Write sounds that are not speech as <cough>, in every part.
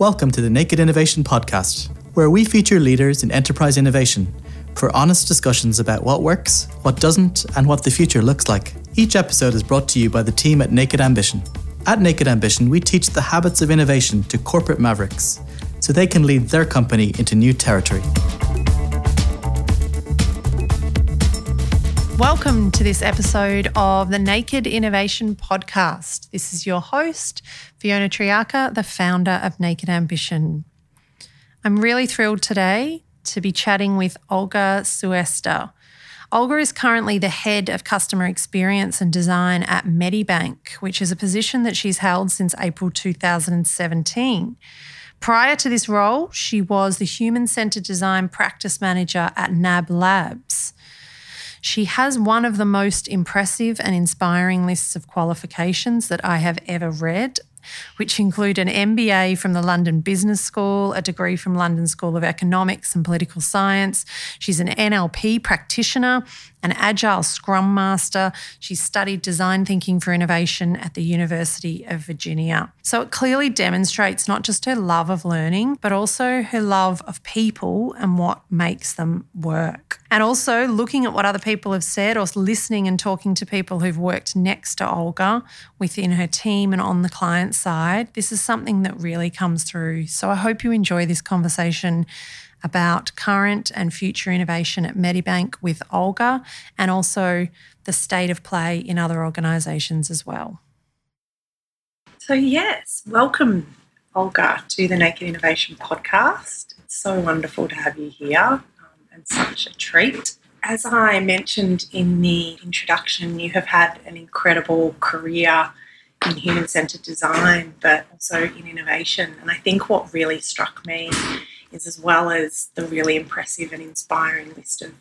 Welcome to the Naked Innovation Podcast, where we feature leaders in enterprise innovation for honest discussions about what works, what doesn't, and what the future looks like. Each episode is brought to you by the team at Naked Ambition. At Naked Ambition, we teach the habits of innovation to corporate mavericks so they can lead their company into new territory. Welcome to this episode of the Naked Innovation Podcast. This is your host, Fiona Triarca, the founder of Naked Ambition. I'm really thrilled today to be chatting with Olga Suesta. Olga is currently the head of customer experience and design at Medibank, which is a position that she's held since April 2017. Prior to this role, she was the human centered design practice manager at NAB Labs. She has one of the most impressive and inspiring lists of qualifications that I have ever read, which include an MBA from the London Business School, a degree from London School of Economics and Political Science. She's an NLP practitioner, an agile scrum master. She studied design thinking for innovation at the University of Virginia. So it clearly demonstrates not just her love of learning, but also her love of people and what makes them work. And also looking at what other people have said or listening and talking to people who've worked next to Olga within her team and on the client side, this is something that really comes through. So I hope you enjoy this conversation about current and future innovation at Medibank with Olga and also the state of play in other organisations as well. So, yes, welcome, Olga, to the Naked Innovation podcast. It's so wonderful to have you here um, and such a treat. As I mentioned in the introduction, you have had an incredible career in human centered design, but also in innovation. And I think what really struck me is as well as the really impressive and inspiring list of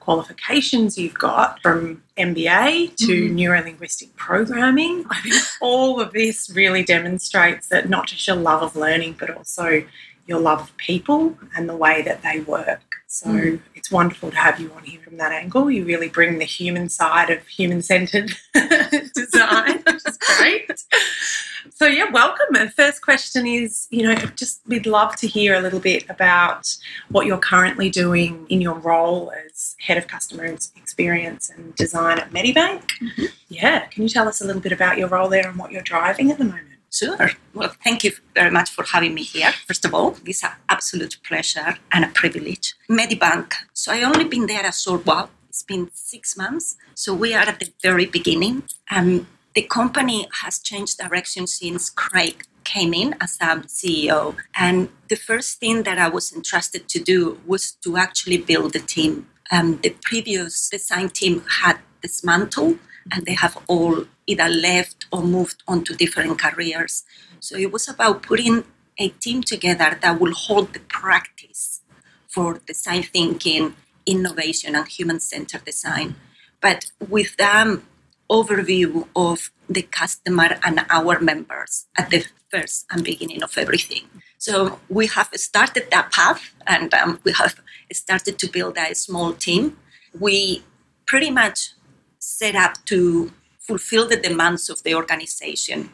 qualifications you've got from MBA to mm-hmm. neurolinguistic programming. I think all of this really demonstrates that not just your love of learning, but also your love of people and the way that they work. So mm. it's wonderful to have you on here from that angle. You really bring the human side of human centered <laughs> design, which is great. So, yeah, welcome. The first question is you know, just we'd love to hear a little bit about what you're currently doing in your role as head of customer experience and design at Medibank. Mm-hmm. Yeah, can you tell us a little bit about your role there and what you're driving at the moment? Sure. Well, thank you very much for having me here. First of all, it's an absolute pleasure and a privilege. Medibank. So I only been there a short while. It's been six months. So we are at the very beginning. Um, the company has changed direction since Craig came in as a CEO. And the first thing that I was entrusted to do was to actually build the team. Um, the previous design team had dismantled and they have all either left or moved on to different careers. So it was about putting a team together that will hold the practice for design thinking, innovation, and human centered design. But with that overview of the customer and our members at the first and beginning of everything. So we have started that path and um, we have started to build a small team. We pretty much set up to fulfill the demands of the organization.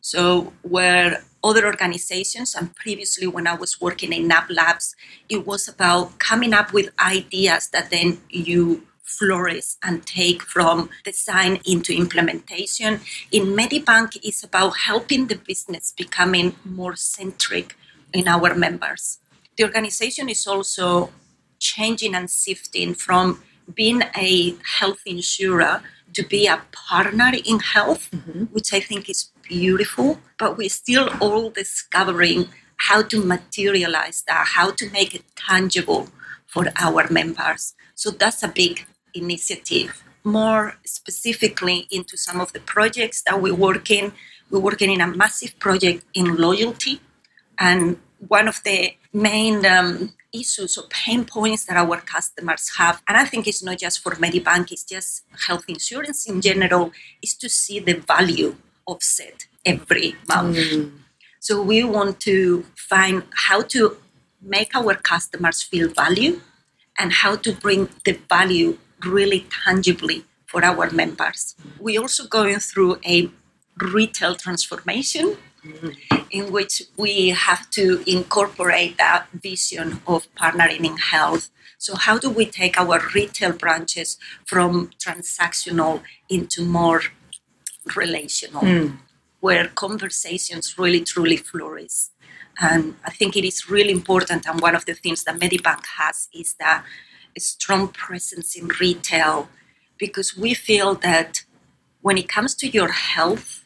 So, where other organizations, and previously when I was working in NAB Labs, it was about coming up with ideas that then you flourish and take from design into implementation. In Medibank, it's about helping the business becoming more centric in our members. The organization is also changing and shifting from being a health insurer to be a partner in health, mm-hmm. which I think is beautiful, but we're still all discovering how to materialize that, how to make it tangible for our members. So that's a big initiative. More specifically into some of the projects that we're working, we're working in a massive project in loyalty. And one of the main um, issues or pain points that our customers have, and I think it's not just for Medibank, it's just health insurance in general, is to see the value offset every month. Mm. So we want to find how to make our customers feel value and how to bring the value really tangibly for our members. We're also going through a retail transformation in which we have to incorporate that vision of partnering in health. So, how do we take our retail branches from transactional into more relational, hmm. where conversations really truly flourish? And I think it is really important. And one of the things that Medibank has is that a strong presence in retail because we feel that when it comes to your health,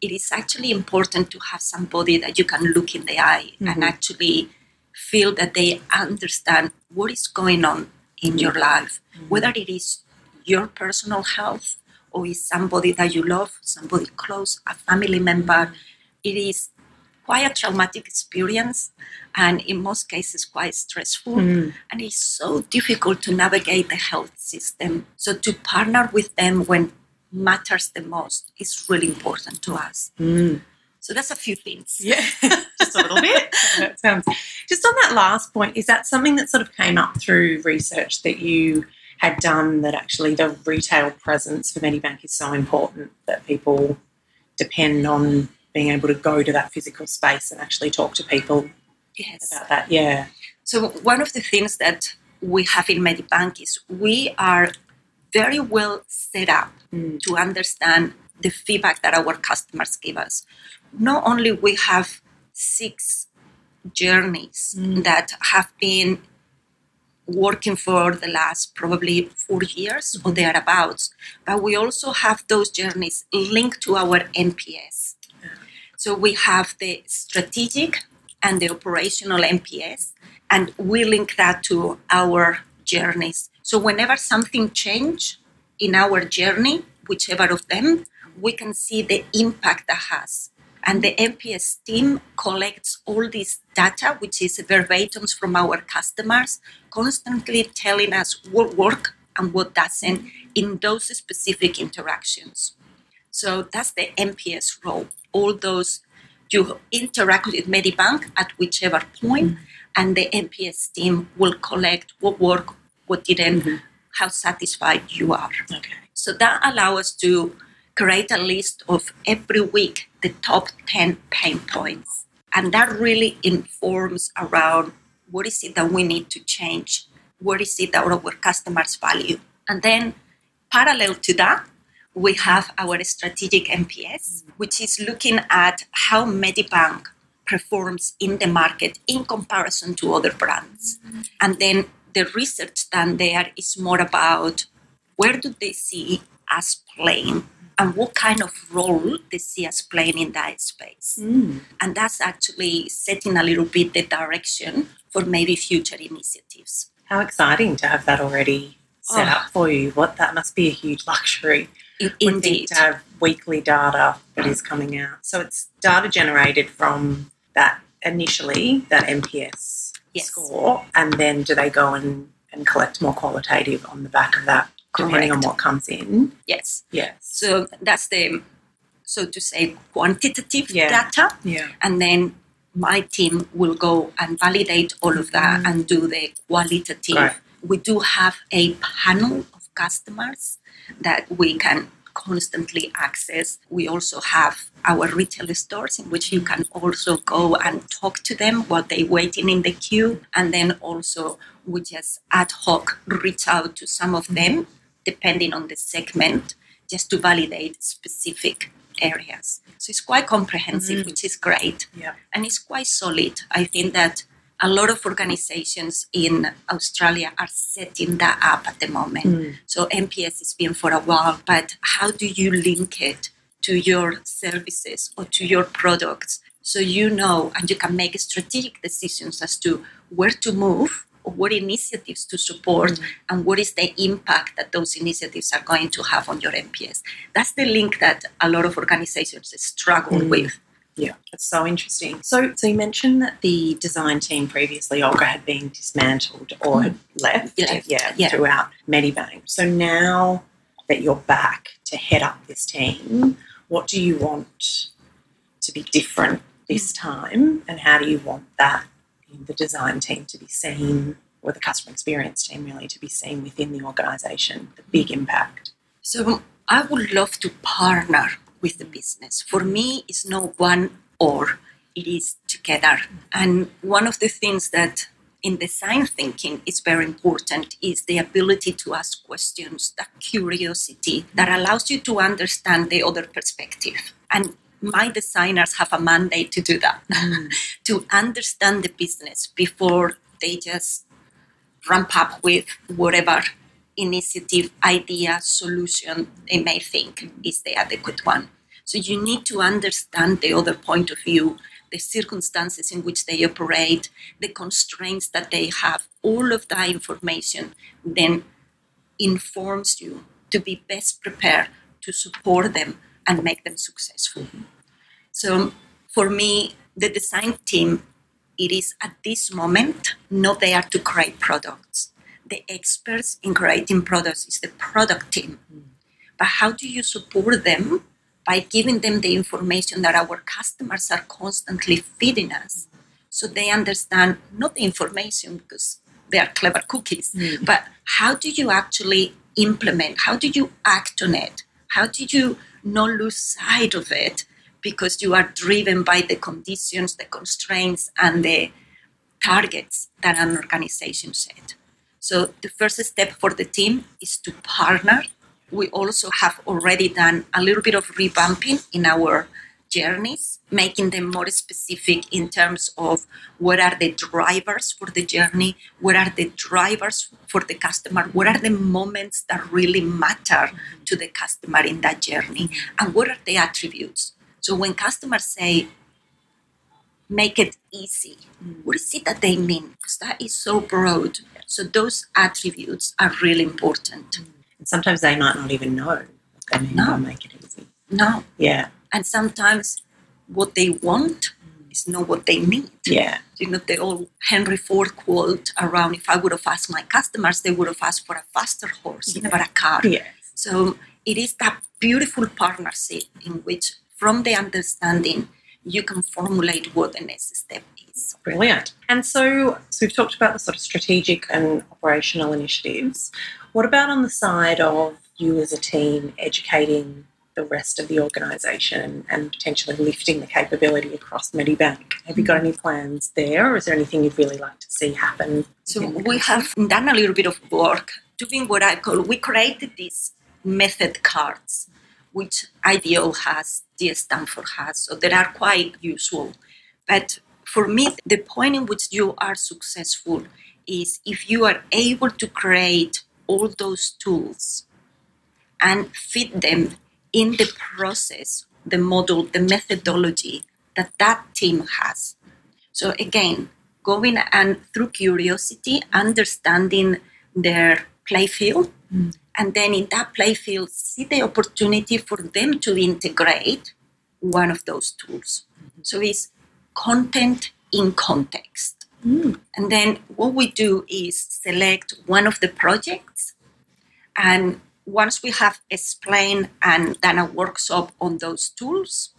it is actually important to have somebody that you can look in the eye and mm-hmm. actually feel that they understand what is going on in your life, mm-hmm. whether it is your personal health or is somebody that you love, somebody close, a family member. It is quite a traumatic experience and in most cases quite stressful. Mm-hmm. And it's so difficult to navigate the health system. So to partner with them when matters the most is really important to us mm. so that's a few things Yeah, <laughs> just a little bit. That <laughs> sounds. Just on that last point, is that something that sort of came up through research that you had done that actually the retail presence for Medibank is so important that people depend on being able to go to that physical space and actually talk to people yes about that? Yeah. So one of the things that we have in Medibank is we are very well set up hmm. to understand the feedback that our customers give us. Not only we have six journeys hmm. that have been working for the last probably four years or hmm. thereabouts, but we also have those journeys linked to our NPS. So we have the strategic and the operational NPS, and we link that to our journeys. So whenever something change in our journey, whichever of them, we can see the impact that has. And the NPS team collects all this data, which is verbatims from our customers, constantly telling us what work and what doesn't in those specific interactions. So that's the NPS role. All those you interact with Medibank at whichever point, mm-hmm. and the NPS team will collect what worked, what didn't, mm-hmm. how satisfied you are. Okay. So that allows us to create a list of every week the top 10 pain points. And that really informs around what is it that we need to change? What is it that our customers value? And then parallel to that, we have our strategic NPS, which is looking at how Medibank performs in the market in comparison to other brands. Mm-hmm. And then the research done there is more about where do they see us playing and what kind of role they see us playing in that space. Mm. And that's actually setting a little bit the direction for maybe future initiatives. How exciting to have that already set Oh. up for you. What that must be a huge luxury. In- Indeed. to have weekly data that is coming out. So it's data generated from that initially, that NPS Yes. score, and then do they go and, and collect more qualitative on the back of that, depending on what comes in? Yes. Yes. So that's the, so to say, quantitative Yeah. data. Yeah. And then my team will go and validate all of that mm. and do the qualitative. Right. We do have a panel of customers that we can constantly access. We also have our retail stores in which you can also go and talk to them while they're waiting in the queue. And then also we just ad hoc reach out to some of them, depending on the segment, just to validate specific areas. So it's quite comprehensive, mm. which is great Yeah. and it's quite solid. I think that a lot of organizations in Australia are setting that up at the moment. Mm. So NPS has been for a while, but how do you link it to your services or to your products so you know and you can make strategic decisions as to where to move or what initiatives to support mm. and what is the impact that those initiatives are going to have on your NPS. That's the link that a lot of organizations struggle mm. with. Yeah, it's so interesting. So, so you mentioned that the design team previously, Olga, had been dismantled or had mm-hmm. left, Left, yeah, yeah. throughout Medibank. So now that you're back to head up this team, what do you want to be different this mm. time, and how do you want that the design team to be seen, or the customer experience team really to be seen within the organisation? The big impact. So I would love to partner with the business. For me, it's no one or it is together. And one of the things that in design thinking is very important is the ability to ask questions, that curiosity that allows you to understand the other perspective. And my designers have a mandate to do that, mm. <laughs> to understand the business before they just ramp up with whatever initiative, idea, solution they may think is the adequate one. So you need to understand the other point of view the circumstances in which they operate, the constraints that they have, all of that information then informs you to be best prepared to support them and make them successful. So for me, the design team, it is at this moment not there to create products. The experts in creating products is the product team. But how do you support them by giving them the information that our customers are constantly feeding us so they understand not the information because they are clever cookies mm. but how do you actually implement how do you act on it how do you not lose sight of it because you are driven by the conditions the constraints and the targets that an organization set so the first step for the team is to partner we also have already done a little bit of revamping in our journeys, making them more specific in terms of what are the drivers for the journey, what are the drivers for the customer, what are the moments that really matter to the customer in that journey, and what are the attributes. So when customers say, make it easy, what is it that they mean? Because that is so broad. So those attributes are really important. And sometimes they might not even know they mean no. make it easy. No. Yeah. And sometimes what they want is not what they need. Yeah. You know, the old Henry Ford quote around if I would have asked my customers, they would have asked for a faster horse, yeah. never a car. Yeah. So it is that beautiful partnership in which, from the understanding, you can formulate what the next step Brilliant. And so, so we've talked about the sort of strategic and operational initiatives. What about on the side of you as a team educating the rest of the organisation and potentially lifting the capability across Medibank? Have you got any plans there, or is there anything you'd really like to see happen? So we have done a little bit of work doing what I call we created these method cards, which IDEO has, DS Stanford has, so they are quite useful. But for me, the point in which you are successful is if you are able to create all those tools and fit them in the process, the model, the methodology that that team has. So again, going and through curiosity, understanding their playfield, mm. and then in that playfield, see the opportunity for them to integrate one of those tools. Mm-hmm. So it's content in context. Mm. And then what we do is select one of the projects. And once we have explained and done a workshop on those tools,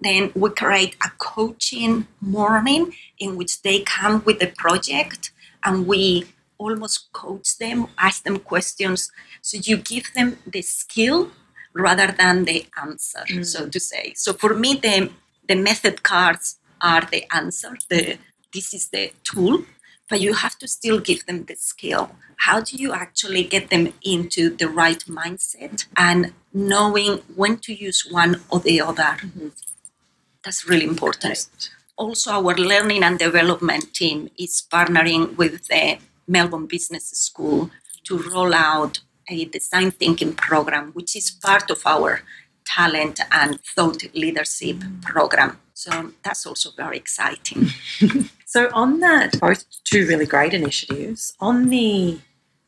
then we create a coaching morning in which they come with the project and we almost coach them, ask them questions. So you give them the skill rather than the answer, mm. so to say. So for me, the, the method cards are the answer, the this is the tool, but you have to still give them the skill. How do you actually get them into the right mindset and knowing when to use one or the other? Mm-hmm. That's really important. Right. Also, our learning and development team is partnering with the Melbourne Business School to roll out a design thinking program, which is part of our talent and thought leadership mm. program. So um, that's also very exciting. so on that, both two really great initiatives. On the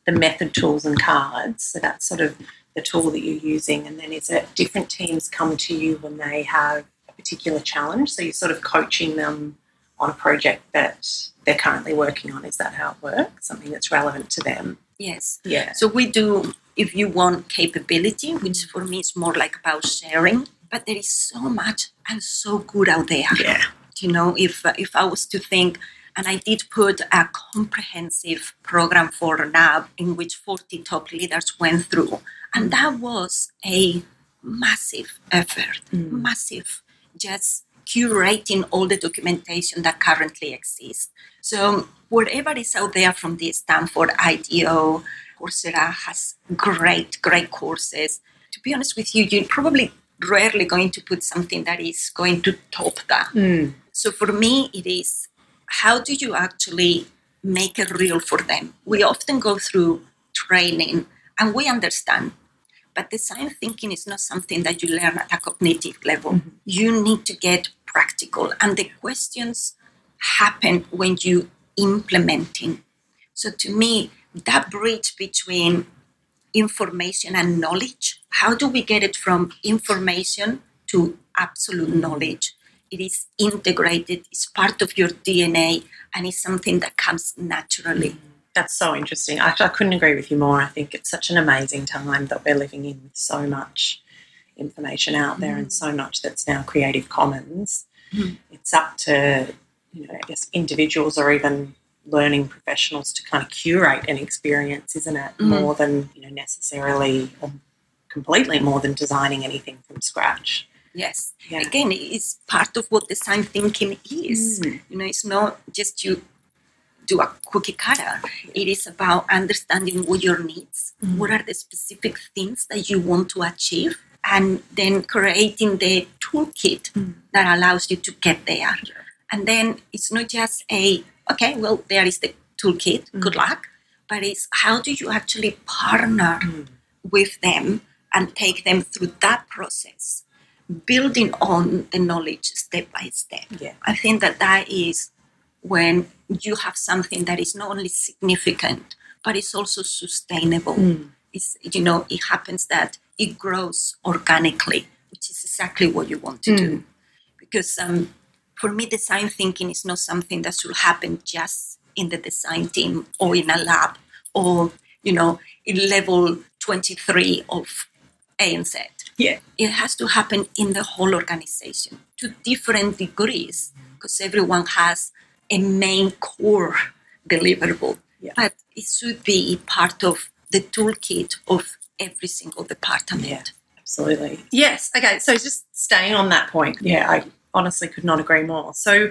the method tools and cards, so that's sort of the tool that you're using, and then is it different teams come to you when they have a particular challenge? So you're sort of coaching them on a project that they're currently working on. Is that how it works? Something that's relevant to them? Yes. Yeah. So we do if you want capability, which for me is more like about sharing, but there is so much and so good out there. Yeah. You know, if if I was to think, and I did put a comprehensive program for NAB in which 40 top leaders went through, and that was a massive effort, mm. massive. Just curating all the documentation that currently exists. So whatever is out there from the Stanford IDEO, Coursera has great, great courses. To be honest with you, you're probably rarely going to put something that is going to top that. Mm. So for me, it is how do you actually make it real for them? We often go through training and we understand. But design thinking is not something that you learn at a cognitive level. You need to get practical. And the questions happen when you implementing. So to me, that bridge between information and knowledge, how do we get it from information to absolute knowledge? It is integrated, it's part of your DNA, and it's something that comes naturally. That's so interesting. I, I couldn't agree with you more. I think it's such an amazing time that we're living in with so much information out there and so much that's now Creative Commons. Mm. It's up to, you know, I guess individuals or even learning professionals to kind of curate an experience, isn't it? Mm. More than, you know, necessarily or completely more than designing anything from scratch. Yes. Yeah. Again, it's part of what design thinking is. Mm. You know, it's not just you do a cookie cutter. It is about understanding what your needs, Mm. what are the specific things that you want to achieve, and then creating the toolkit Mm. that allows you to get there. And then it's not just a, okay, well, there is the toolkit, Mm. good luck, but it's how do you actually partner Mm. with them and take them through that process, building on the knowledge step by step. Yeah. I think that that is when you have something that is not only significant, but it's also sustainable. Mm. It's, you know, it happens that it grows organically, which is exactly what you want to do. Because um, for me, design thinking is not something that should happen just in the design team or in a lab or, you know, in level 23 of ANZ Yeah. it has to happen in the whole organization to different degrees because everyone has a main core deliverable Yeah. but it should be part of the toolkit of every single department Yeah. Absolutely. Yes. Okay. So just staying on that point. Yeah, I honestly could not agree more. So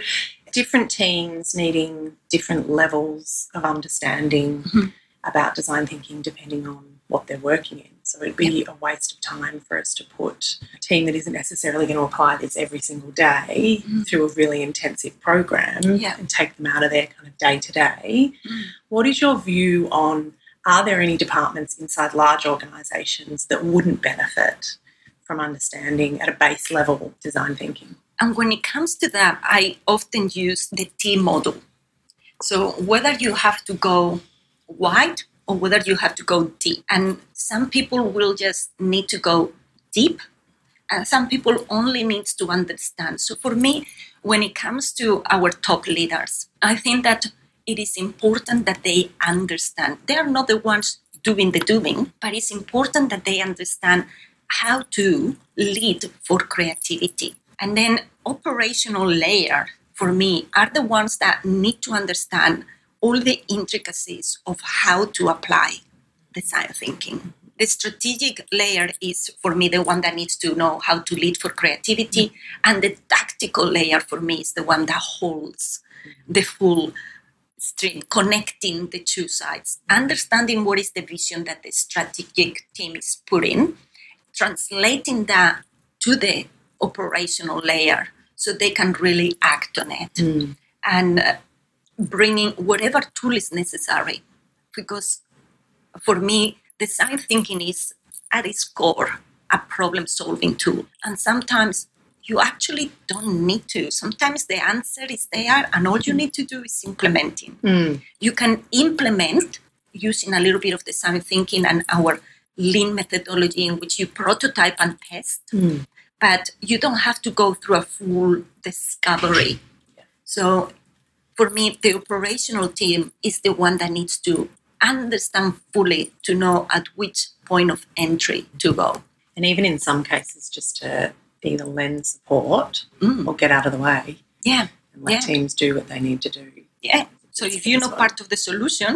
different teams needing different levels of understanding Mhm. about design thinking depending on what they're working in. So it'd be a waste of time for us to put a team that isn't necessarily going to apply this every single day Mhm. through a really intensive program Yeah. and take them out of their kind of day to day. Mm. What is your view on are there any departments inside large organisations that wouldn't benefit from understanding at a base level design thinking? And when it comes to that i often use the t model so whether you have to go wide or whether you have to go deep. And some people will just need to go deep and some people only needs to understand. So for me when it comes to our top leaders i think that it is important that they understand. They are not the ones doing the doing but it's important that they understand how to lead for creativity and then operational layer for me are the ones that need to understand all the intricacies of how to apply design thinking. The strategic layer is for me the one that needs to know how to lead for creativity, and the tactical layer for me is the one that holds the full stream, connecting the two sides, understanding what is the vision that the strategic team is putting, translating that to the operational layer so they can really act on it. Hmm. And uh, bringing whatever tool is necessary because for me design thinking is at its core a problem solving tool. And sometimes you actually don't need to. Sometimes the answer is there and all you hmm. need to do is implementing. Hmm. You can implement using a little bit of design thinking and our lean methodology in which you prototype and test but you don't have to go through a full discovery. So, for me, the operational team is the one that needs to understand fully to know at which point of entry to go. And even in some cases, just to either lend support Mm. or get out of the way Yeah, and let Yeah. teams do what they need to do. yeah. So if you're not part of the solution,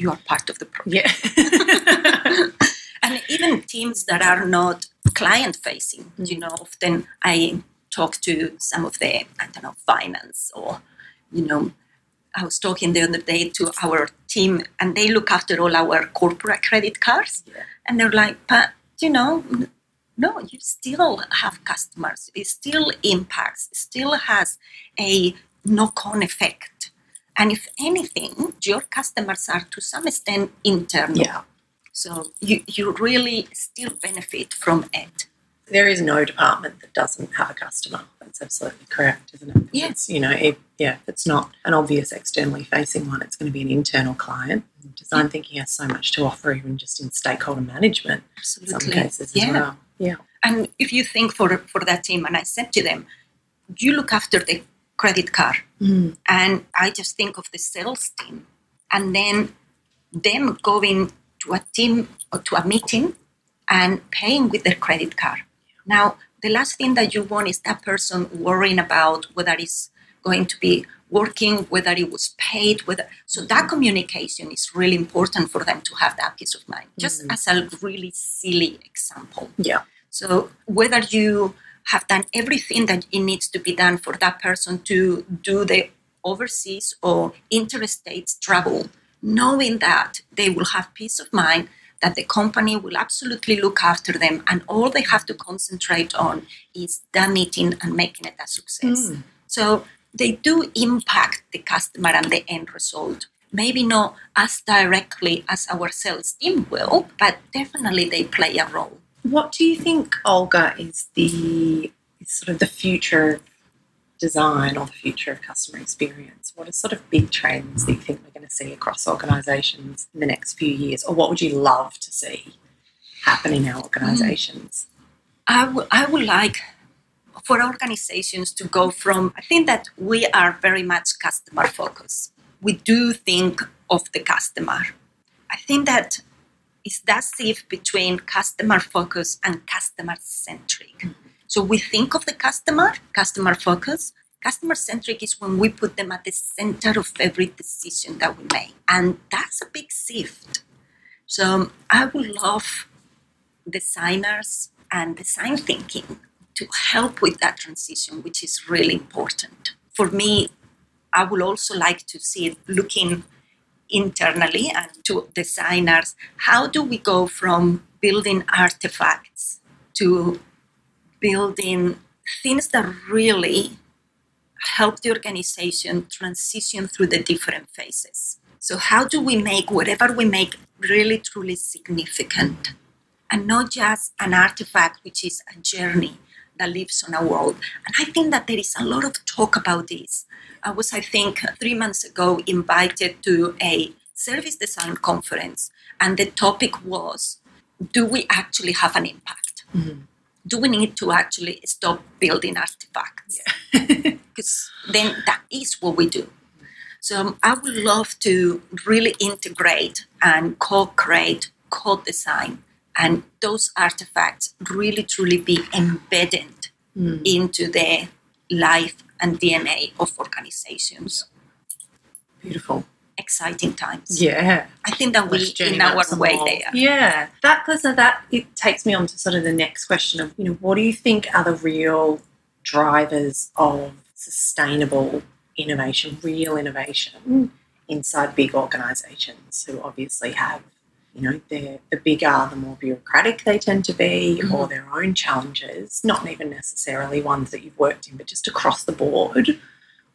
you are part of the problem. Yeah. <laughs> and even teams that are not client facing you know often i talk to some of the, I don't know, finance or, you know, I was talking the other day to our team and they look after all our corporate credit cards. Yeah. And they're like, but, you know, no, you still have customers. It still impacts, it still has a knock on effect. And if anything, your customers are to some extent internal. Yeah. So you, you really still benefit from it. There is no department that doesn't have a customer. That's absolutely correct, isn't it? Yeah. It's, you know, if, yeah, if it's not an obvious externally facing one, it's going to be an internal client. Design thinking has so much to offer, even just in stakeholder management, in some Absolutely. cases yeah. as well. Yeah. And if you think for, for that team, and I said to them, you look after the credit card. Mm. And I just think of the sales team and then them going to a team or to a meeting and paying with their credit card. Now, the last thing that you want is that person worrying about whether it's going to be working, whether it was paid, whether so that communication is really important for them to have that peace of mind. Just mm-hmm. as a really silly example. Yeah. So whether you have done everything that it needs to be done for that person to do the overseas or interstate travel, knowing that they will have peace of mind, that the company will absolutely look after them, and all they have to concentrate on is that meeting and making it a success. Hmm. So they do impact the customer and the end result. Maybe not as directly as our sales team will, but definitely they play a role. What do you think, Olga, is the sort of the future design or the future of customer experience? What are sort of big trends that you think we're going to see across organisations in the next few years, or what would you love to see happen in our mm. organisations? I would I would like for organizations to go from, I think that we are very much customer focused. We do think of the customer. I think that it's that shift between customer focus and customer centric. Mm. So we think of the customer, customer focus. Customer centric is when we put them at the center of every decision that we make. And that's a big shift. So I would love designers and design thinking to help with that transition, which is really important. For me, I would also like to see looking internally and to designers how do we go from building artifacts to building things that really help the organization transition through the different phases. So, how do we make whatever we make really truly significant and not just an artifact which is a journey that lives on a world? And I think that there is a lot of talk about this. I was, I think, three months ago invited to a service design conference, and the topic was do we actually have an impact? Mm-hmm. Do we need to actually stop building artifacts? Because <laughs> <laughs> then that is what we do. So um, I would love to really integrate and co-create, co-design, and those artifacts really truly be embedded hmm. into the life and DNA of organizations. Beautiful. Exciting times. Yeah. I think that we in our way more. there. Yeah, that because of that it takes me on to sort of the next question of you know what do you think are the real drivers of sustainable innovation, real innovation inside big organisations who obviously have you know the the bigger, the more bureaucratic they tend to be, mm-hmm. or their own challenges, not even necessarily ones that you've worked in, but just across the board.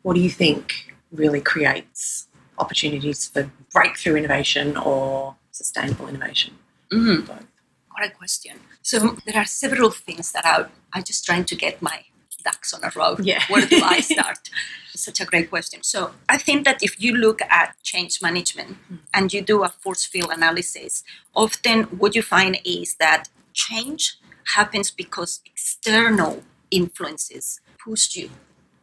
What do you think really creates opportunities for breakthrough innovation or sustainable innovation? Mhm. Both. Great question. So there are several things that I, I'm just trying to get my ducks on a row. Yeah. Where do I <laughs> start? Such a great question. So I think that if you look at change management and you do a force field analysis, often what you find is that change happens because external influences push you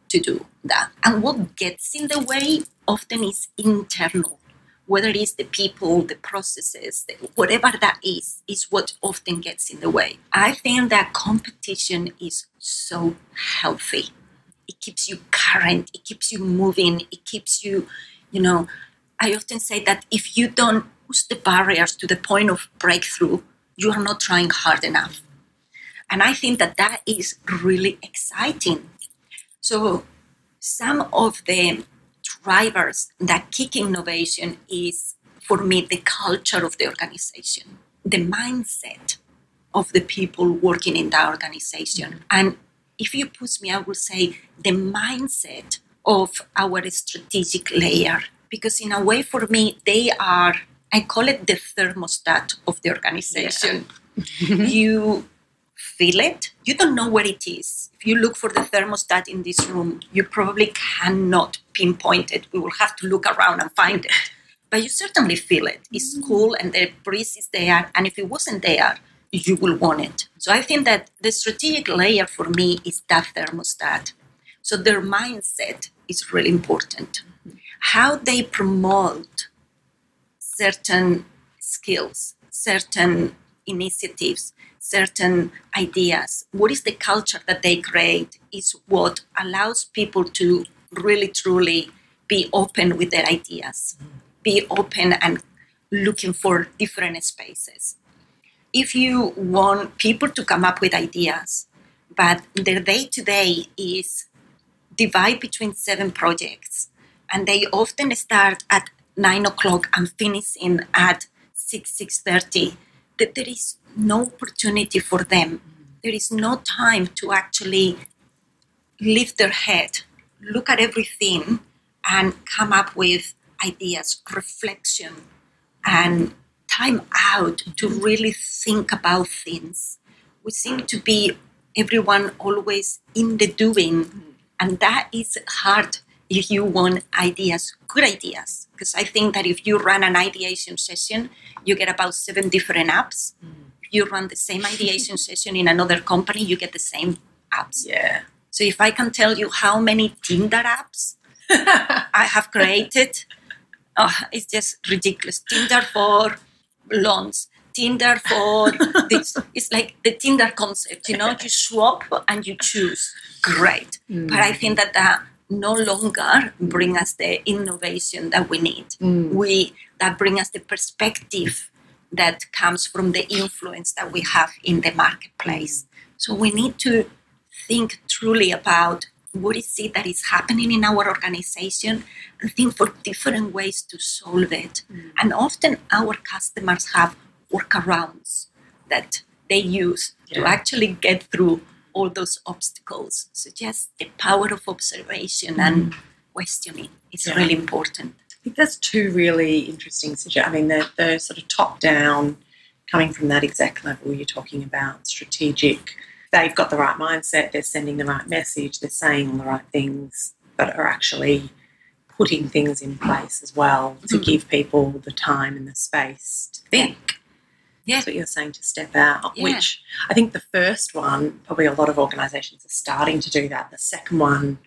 to do that. And what gets in the way often is internal whether it is the people, the processes, whatever that is, is what often gets in the way. I think that competition is so healthy. It keeps you current, it keeps you moving, it keeps you, you know, I often say that if you don't push the barriers to the point of breakthrough, you are not trying hard enough. And I think that that is really exciting. So, some of the drivers that kick innovation is, for me, the culture of the organization, the mindset of the people working in the organization. And if you push me, I will say the mindset of our strategic layer. Because, in a way, for me, they are, I call it the thermostat of the organization. Yeah. <laughs> you feel it. You don't know where it is. If you look for the thermostat in this room, you probably cannot pinpoint it. We will have to look around and find it. But you certainly feel it. It's mm. cool and the breeze is there. And if it wasn't there, you will want it. So I think that the strategic layer for me is that thermostat. So their mindset is really important. How they promote certain skills, certain initiatives, certain ideas. What is the culture that they create is what allows people to really truly be open with their ideas, be open and looking for different spaces. If you want people to come up with ideas, but their day to day is divide between seven projects, and they often start at nine o'clock and finishing at six six thirty, that there is no opportunity for them. There is no time to actually lift their head, look at everything, and come up with ideas, reflection, and time out to really think about things. We seem to be everyone always in the doing, and that is hard if you want ideas, good ideas. Because I think that if you run an ideation session, you get about seven different apps. Mm you run the same ideation <laughs> session in another company, you get the same apps. Yeah. So if I can tell you how many Tinder apps <laughs> I have created, oh, it's just ridiculous. Tinder for loans, Tinder for <laughs> this. It's like the Tinder concept, you know, you swap and you choose. Great. Mm. But I think that that no longer bring us the innovation that we need. Mm. We that bring us the perspective that comes from the influence that we have in the marketplace. So we need to think truly about what is it that is happening in our organization and think for different ways to solve it. Mm. And often our customers have workarounds that they use yeah. to actually get through all those obstacles. So just the power of observation mm. and questioning is yeah. really important think that's two really interesting suggestions. I mean, the, the sort of top down, coming from that exact level, you're talking about strategic. They've got the right mindset, they're sending the right message, they're saying all the right things, but are actually putting things in place as well to mm. give people the time and the space to think. Yeah. That's what you're saying to step out, yeah. which I think the first one, probably a lot of organisations are starting to do that. The second one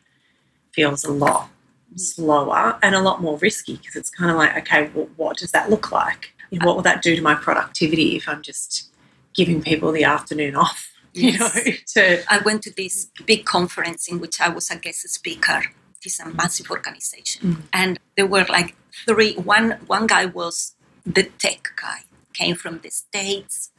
feels a lot slower and a lot more risky because it's kind of like, okay, well, what does that look like? Know, what will that do to my productivity if I'm just giving people the afternoon off? <laughs> You know, to I went to this big conference in which I was a guest speaker. It's a massive organization, mm. and there were like three. One one guy was the tech guy, came from the states,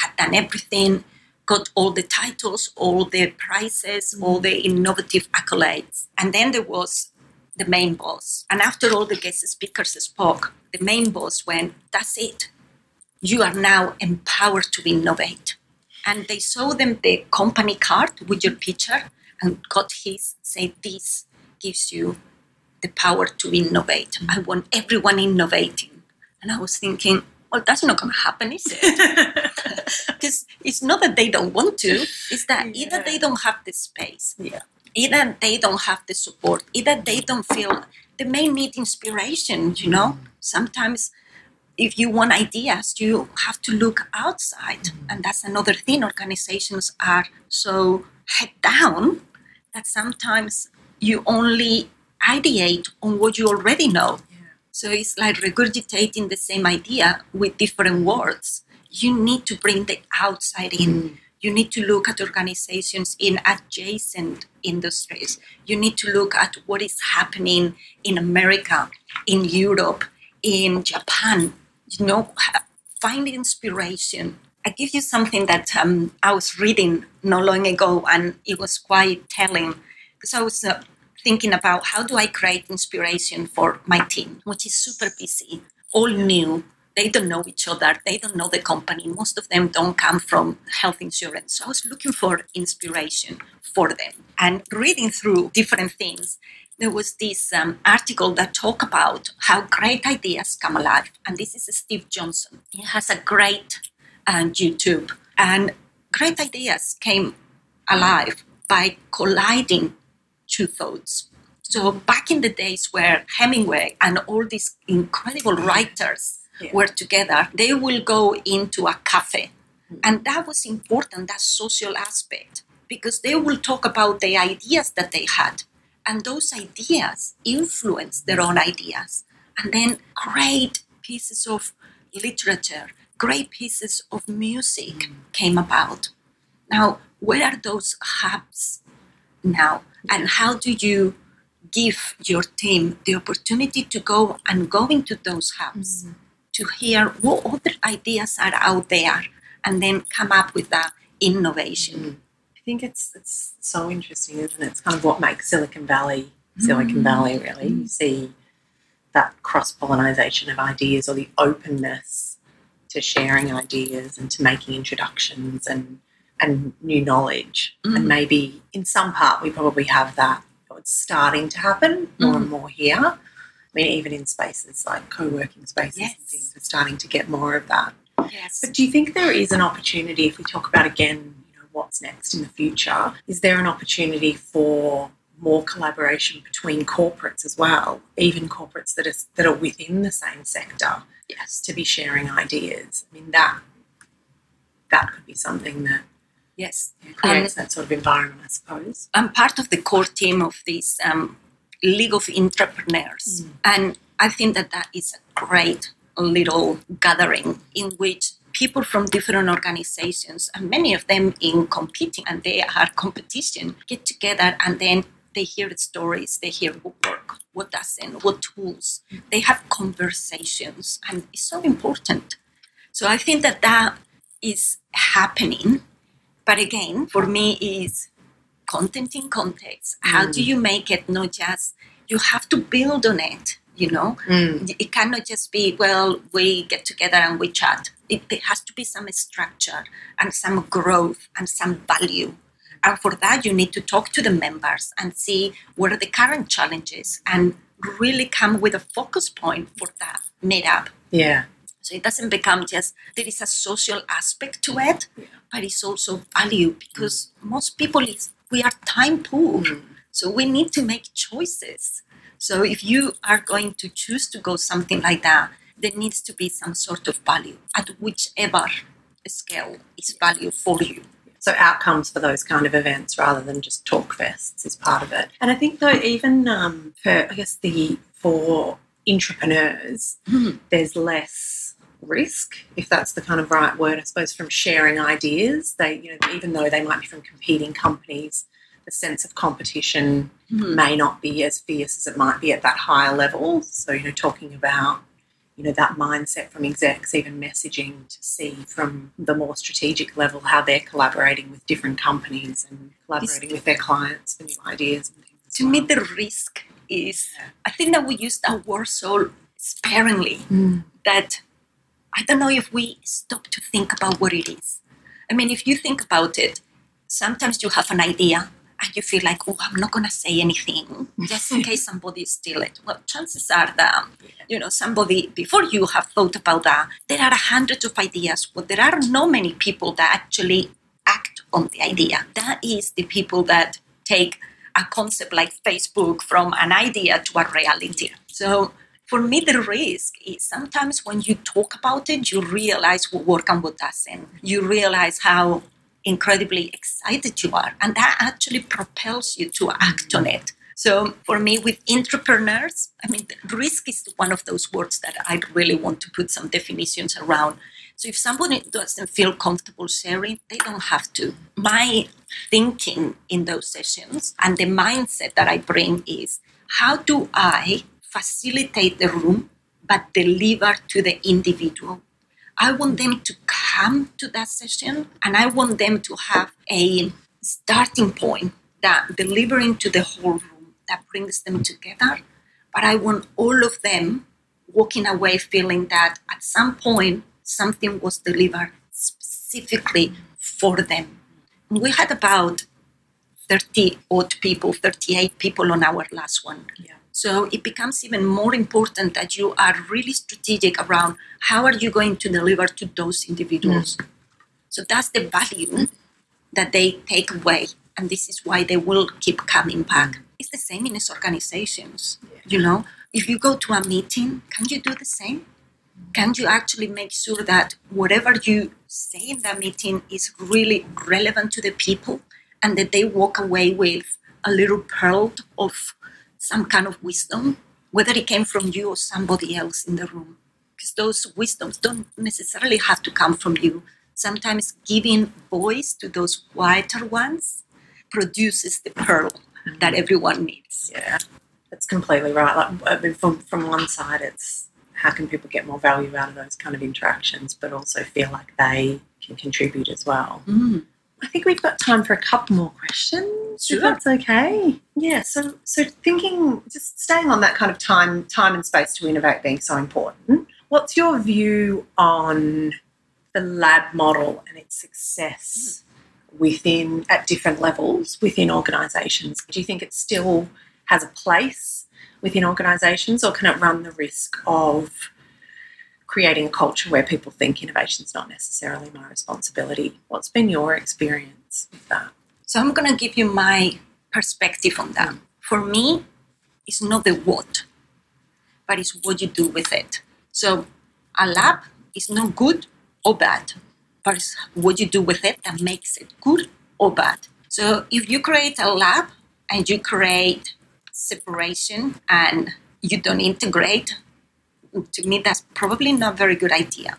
had done everything, got all the titles, all the prizes, mm. all the innovative accolades, and then there was the main boss. And after all the guest speakers spoke, the main boss went, That's it. You are now empowered to innovate. And they showed them the company card with your picture and got his, say, This gives you the power to innovate. I want everyone innovating. And I was thinking, well, that's not going to happen, is it? <laughs> <laughs> Because it's not that they don't want to, it's that yeah. either they don't have the space yeah either they don't have the support, either they don't feel they may need inspiration, you know. Sometimes if you want ideas, you have to look outside. And that's another thing. Organizations are so head down that sometimes you only ideate on what you already know. Yeah. So it's like regurgitating the same idea with different words. You need to bring the outside in. Mm you need to look at organizations in adjacent industries. You need to look at what is happening in America, in Europe, in Japan. You know, find inspiration I give you something that um, I was reading not long ago, and it was quite telling because I was uh, thinking about how do I create inspiration for my team, which is super busy, all new. They don't know each other. They don't know the company. Most of them don't come from health insurance. So I was looking for inspiration for them and reading through different things. There was this um, article that talked about how great ideas come alive. And this is Steve Johnson. He has a great and YouTube. And great ideas came alive by colliding two thoughts. So back in the days where Hemingway and all these incredible writers Yeah. were together, they will go into a cafe. Mm. And that was important, that social aspect, because they will talk about the ideas that they had. And those ideas influence their own ideas. And then great pieces of literature, great pieces of music came about. Now, where are those hubs now? And how do you give your team the opportunity to go and go into those hubs mm. To hear what other ideas are out there and then come up with that innovation? Mm. I think it's it's so interesting, isn't it? It's kind of what makes Silicon Valley Silicon mm. Valley. Really, you see that cross pollination of ideas or the openness to sharing ideas and to making introductions and and new knowledge. And mm. maybe in some part we probably have that. It's starting to happen more and more here. I mean, even in spaces like co-working spaces and things, we're starting to get more of that. Yes. But do you think there is an opportunity if we talk about again, you know, what's next in the future? Is there an opportunity for more collaboration between corporates as well, even corporates that are that are within the same sector, Yes. to be sharing ideas? I mean that that could be something that Yes. creates that sort of environment, I suppose. I'm part of the core team of this um, League of Entrepreneurs. Mm. And I think that that is a great little gathering in which people from different organizations, and many of them in competing, and they are competition, get together and then they hear the stories, they hear what work, what doesn't, what tools. They have conversations, and it's so important. So I think that that is happening. But again, for me, is content in context. How do mm. you make it not just you have to build on it, you know? Mm. It cannot just be, well, we get together and we chat. It, there has to be some structure and some growth and some value. And for that, you need to talk to the members and see what are the current challenges and really come with a focus point for that meetup. Yeah. So it doesn't become just there is a social aspect to it, but it's also value because most people is we are time poor. So we need to make choices. So if you are going to choose to go something like that, there needs to be some sort of value at whichever scale is value for you. So outcomes for those kind of events rather than just talk fests is part of it. And I think though even um, for I guess the for entrepreneurs, there's less risk, if that's the kind of right word, I suppose, from sharing ideas. They, you know, even though they might be from competing companies, the sense of competition mm-hmm. may not be as fierce as it might be at that higher level. So, you know, talking about you know that mindset from execs even messaging to see from the more strategic level how they're collaborating with different companies and collaborating with their clients for new ideas and things To me, the risk is I think that we use that word so sparingly mm. that I don't know if we stop to think about what it is. I mean, if you think about it, sometimes you have an idea and you feel like, oh, I'm not going to say anything <laughs> just in case somebody steal it. Well, chances are that, you know, somebody, before you have thought about that, there are hundreds of ideas, but there are not many people that actually act on the idea. That is the people that take a concept like Facebook from an idea to a reality. So for me, the risk is sometimes when you talk about it, you realize what works and what doesn't. You realize how incredibly excited you are, and that actually propels you to act on it. So for me, with entrepreneurs, I mean, risk is one of those words that I really want to put some definitions around. So if somebody doesn't feel comfortable sharing, they don't have to. My thinking in those sessions and the mindset that I bring is how do I facilitate the room but deliver to the individual? I want them to come to that session and I want them to have a starting point that delivering to the whole room that brings them together. But I want all of them walking away feeling that at some point something was delivered specifically for them. We had about 30 odd people, 38 people on our last one. Yeah. So it becomes even more important that you are really strategic around how are you going to deliver to those individuals. Mm. So that's the value that they take away, and this is why they will keep coming back. Mm. It's the same in these organizations. You know, if you go to a meeting, can you do the same? Can you actually make sure that whatever you say in that meeting is really relevant to the people and that they walk away with a little pearl of some kind of wisdom, whether it came from you or somebody else in the room? Because those wisdoms don't necessarily have to come from you. Sometimes giving voice to those quieter ones produces the pearl that everyone needs. Yeah, that's completely right. Like, I mean, from, from one side, it's how can people get more value out of those kind of interactions, but also feel like they can contribute as well. Mm. I think we've got time for a couple more questions, Sure. if that's okay. Yeah. So, so thinking, just staying on that kind of time, time and space to innovate being so important. What's your view on the lab model and its success within at different levels within organisations? Do you think it still has a place within organisations, or can it run the risk of creating a culture where people think innovation is not necessarily my responsibility. What's been your experience with that? So I'm going to give you my perspective on that. For me, it's not the what, but it's what you do with it. So a lab is not good or bad, but it's what you do with it that makes it good or bad. So if you create a lab and you create separation and you don't integrate, to me that's probably not a very good idea.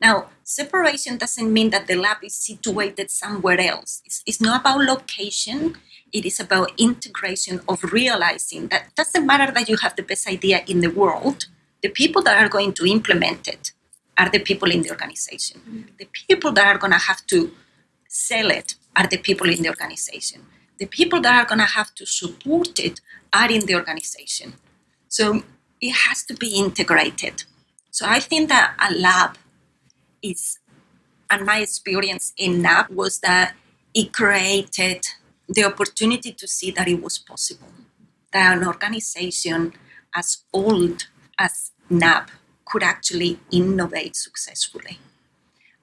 Now, separation doesn't mean that the lab is situated somewhere else. It's, it's not about location, it is about integration of realizing that doesn't matter that you have the best idea in the world, the people that are going to implement it are the people in the organization. Mm-hmm. The people that are going to have to sell it are the people in the organization. The people that are going to have to support it are in the organization. So it has to be integrated. So I think that a lab is, and my experience in NAB was that it created the opportunity to see that it was possible. That an organization as old as NAB could actually innovate successfully.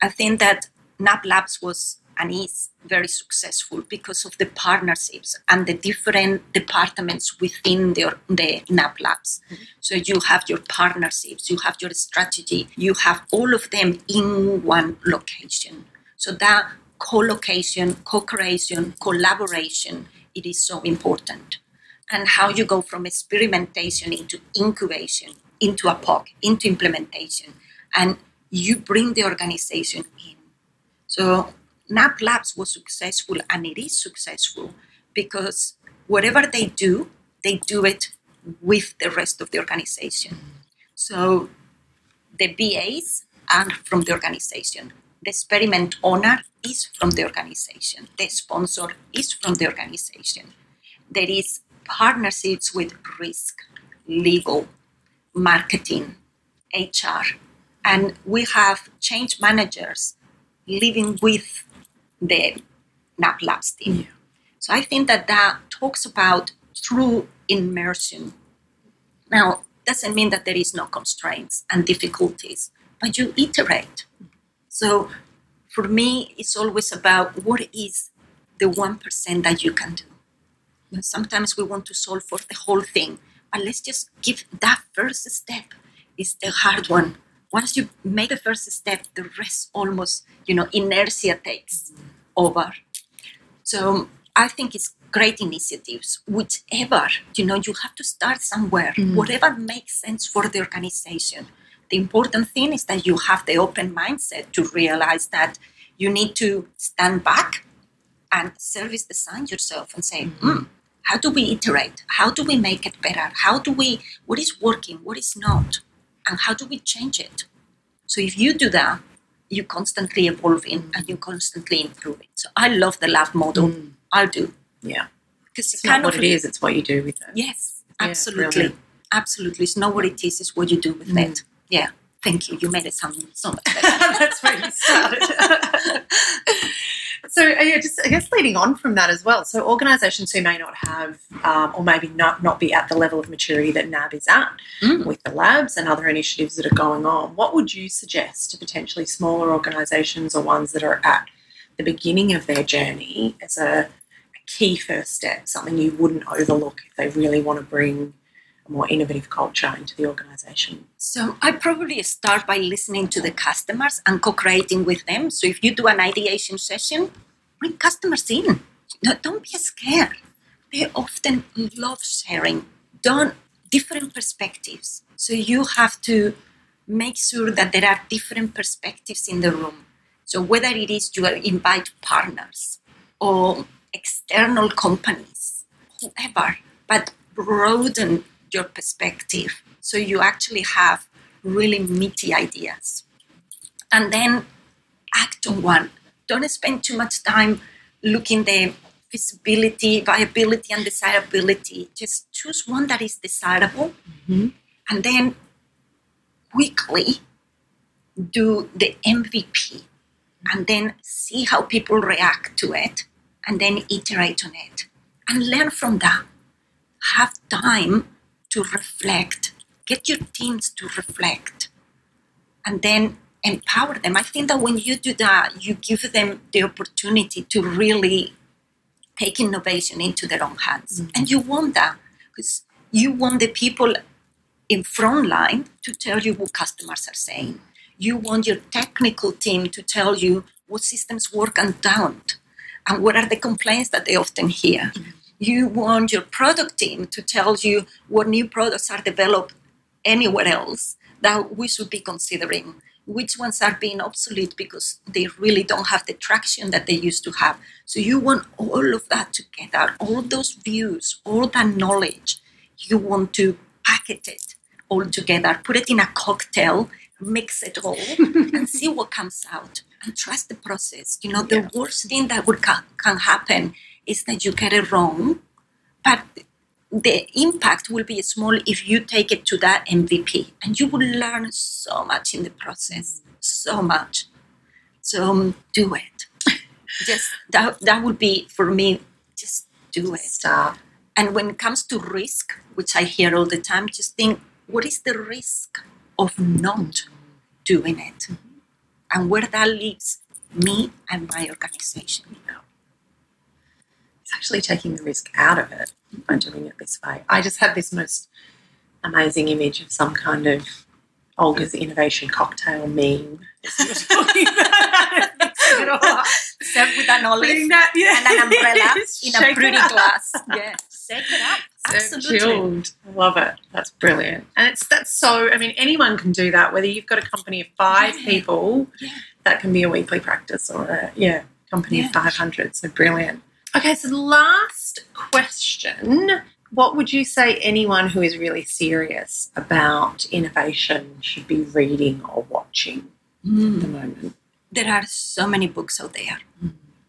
I think that NAB Labs was and is very successful because of the partnerships and the different departments within the, the NAB Labs. Mm-hmm. So you have your partnerships, you have your strategy, you have all of them in one location. So that co-location, co-creation, collaboration, it is so important. And how you go from experimentation into incubation, into a POC, into implementation, and you bring the organization in. So NAB Labs was successful and it is successful because whatever they do, they do it with the rest of the organization. So the BAs are from the organization. The experiment owner is from the organization. The sponsor is from the organization. There is partnerships with risk, legal, marketing, HR, and we have change managers living with the NAB Labs team. So I think that that talks about true immersion. Now, doesn't mean that there is no constraints and difficulties, but you iterate. So for me, it's always about what is the 1% that you can do. Sometimes we want to solve for the whole thing, but let's just give that first step is the hard one. Once you make the first step, the rest almost, you know, inertia takes over. So um, I think it's great initiatives, whichever, you know, you have to start somewhere, mm. whatever makes sense for the organization. The important thing is that you have the open mindset to realize that you need to stand back and service design yourself and say, mm-hmm. hmm, how do we iterate? How do we make it better? How do we, what is working? What is not? And how do we change it? So if you do that, you're constantly evolving and you're constantly improving. So I love the lab model. Mm. I do. Yeah. Because It's not what it is, it's what you do with it. Yes, Yeah, absolutely. brilliant. absolutely. It's not what it is, it's what you do with Mm. it. Yeah. Thank you. You made it sound so much better. <laughs> That's where you started. <laughs> so, uh, yeah, just I guess leading on from that as well. So, organisations who may not have, um, or maybe not not be at the level of maturity that NAB is at Mm. with the labs and other initiatives that are going on, what would you suggest to potentially smaller organisations or ones that are at the beginning of their journey as a, a key first step, something you wouldn't overlook if they really want to bring more innovative culture into the organisation? So I probably start by listening to the customers and co-creating with them. So if you do an ideation session, bring customers in. No, don't be scared. They often love sharing. Don't different perspectives. So you have to make sure that there are different perspectives in the room. So whether it is you invite partners or external companies, whoever, but broaden your perspective so you actually have really meaty ideas. And then act on one. Don't spend too much time looking the feasibility, viability, and desirability. Just choose one that is desirable mm-hmm. and then quickly do the MVP and then see how people react to it and then iterate on it and learn from that. Have time to reflect, get your teams to reflect, and then empower them. I think that when you do that, you give them the opportunity to really take innovation into their own hands. Mm-hmm. And you want that because you want the people in front line to tell you what customers are saying. You want your technical team to tell you what systems work and don't, and what are the complaints that they often hear. Mm-hmm. You want your product team to tell you what new products are developed anywhere else that we should be considering. Which ones are being obsolete because they really don't have the traction that they used to have. So you want all of that together, all those views, all that knowledge. You want to package it all together, put it in a cocktail, mix it all, <laughs> and see what comes out. And trust the process. You know, the Yeah. worst thing that would ca- can happen is that you get it wrong, but the impact will be small if you take it to that MVP, and you will learn so much in the process, so much. So um, do it. <laughs> just that that would be for me. Just do it. Start. And when it comes to risk, which I hear all the time, just think what is the risk of not doing it? And where that leaves me and my organization. Actually taking the risk out of it by doing it this way. I just had this most amazing image of some kind of Olga's innovation cocktail meme. As you were talking about mixing it all up. Serve with an olive that- yeah. and an umbrella <laughs> in a Shake it pretty glass. <laughs> Yeah, shake it up. So Absolutely. chilled. Love it. That's brilliant. And it's that's so I mean anyone can do that, whether you've got a company of five Yeah. people, Yeah. that can be a weekly practice or a yeah, company Yeah. of five hundred. So brilliant. Okay, so the last question. What would you say anyone who is really serious about innovation should be reading or watching at Mm. the moment? There are so many books out there.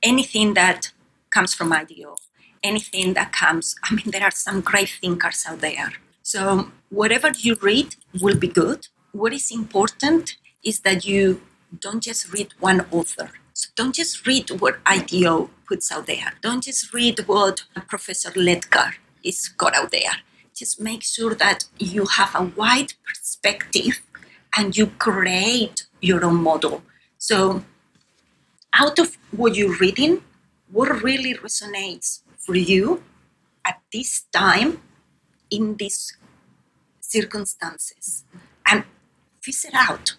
Anything that comes from IDEO, anything that comes, I mean, there are some great thinkers out there. So, whatever you read will be good. What is important is that you don't just read one author. So, don't just read what IDEO puts out there. Don't just read what Professor Ledgar is got out there. Just make sure that you have a wide perspective and you create your own model. So, out of what you're reading, what really resonates for you at this time in these circumstances? And fish it out,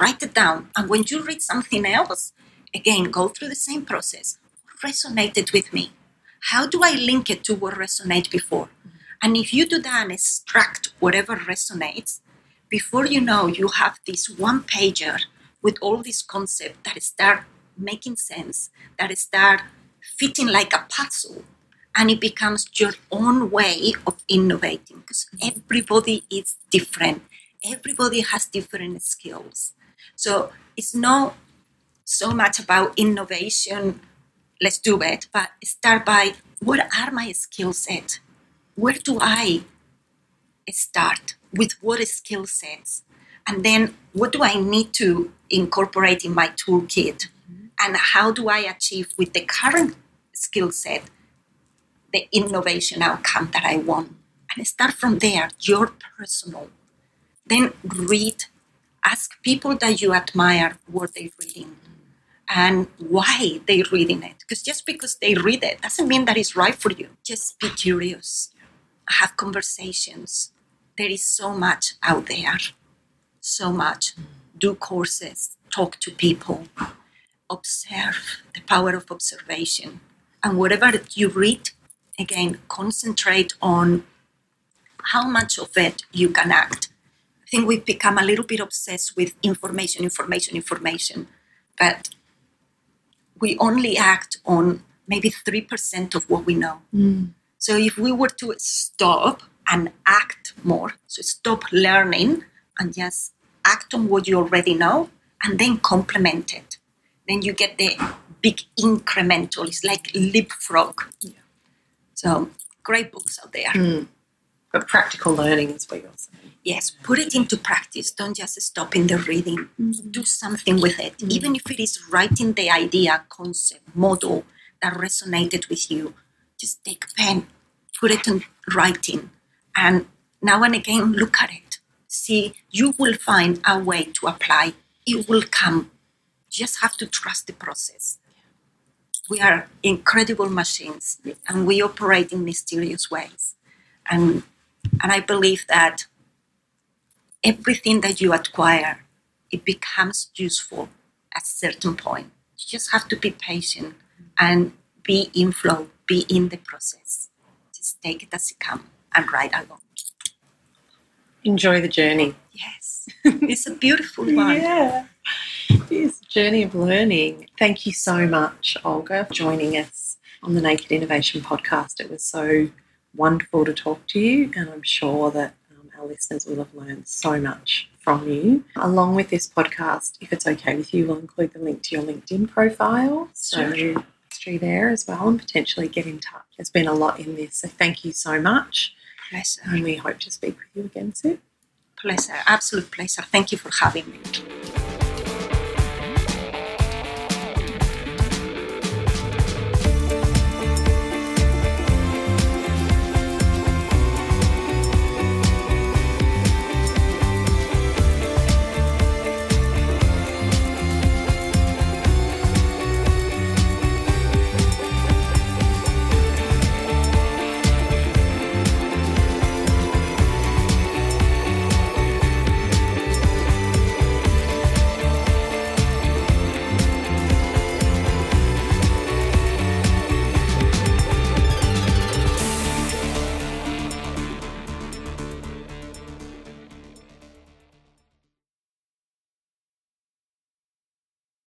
write it down. And when you read something else, again, go through the same process. Resonated with me? How do I link it to what resonated before? And if you do that and extract whatever resonates, before you know, you have this one pager with all these concepts that start making sense, that start fitting like a puzzle, and it becomes your own way of innovating because everybody is different. Everybody has different skills. So it's not so much about innovation. Let's do it, but start by what are my skill sets? Where do I start? With what skill sets? And then what do I need to incorporate in my toolkit? And how do I achieve with the current skill set the innovation outcome that I want? And start from there, your personal. Then read, ask people that you admire what they're reading and why they're reading it. Because just because they read it doesn't mean that it's right for you. Just be curious, have conversations. There is so much out there so much. Do courses, talk to people, observe the power of observation. And whatever you read, again, concentrate on how much of it you can act. I think we've become a little bit obsessed with information, information, information, but we only act on maybe 3% of what we know. Mm. So if we were to stop and act more, so stop learning and just act on what you already know and then complement it. Then you get the big incremental. It's like leapfrog. Yeah. So great books out there. Mm. But practical learning is what you're saying. Yes, put it into practice. Don't just stop in the reading. Mm-hmm. Do something with it. Mm-hmm. Even if it is writing the idea, concept, model that resonated with you, just take a pen, put it in writing, and now and again look at it. See, you will find a way to apply. It will come. You just have to trust the process. We are incredible machines and we operate in mysterious ways. And and I believe that everything that you acquire, it becomes useful at a certain point. You just have to be patient and be in flow, be in the process. Just take it as it comes and ride along. Enjoy the journey. Yes, <laughs> it's a beautiful one. Yeah. It is a journey of learning. Thank you so much, Olga, for joining us on the Naked Innovation podcast. It was so wonderful to talk to you, and I'm sure that our listeners will have learned so much from you. Along with this podcast, if it's okay with you, we'll include the link to your LinkedIn profile. So Sure. history there as well and potentially get in touch. There's been a lot in this. So thank you so much. Pleasure, And we hope to speak with you again soon. pleasure, absolute pleasure. Thank you for having me.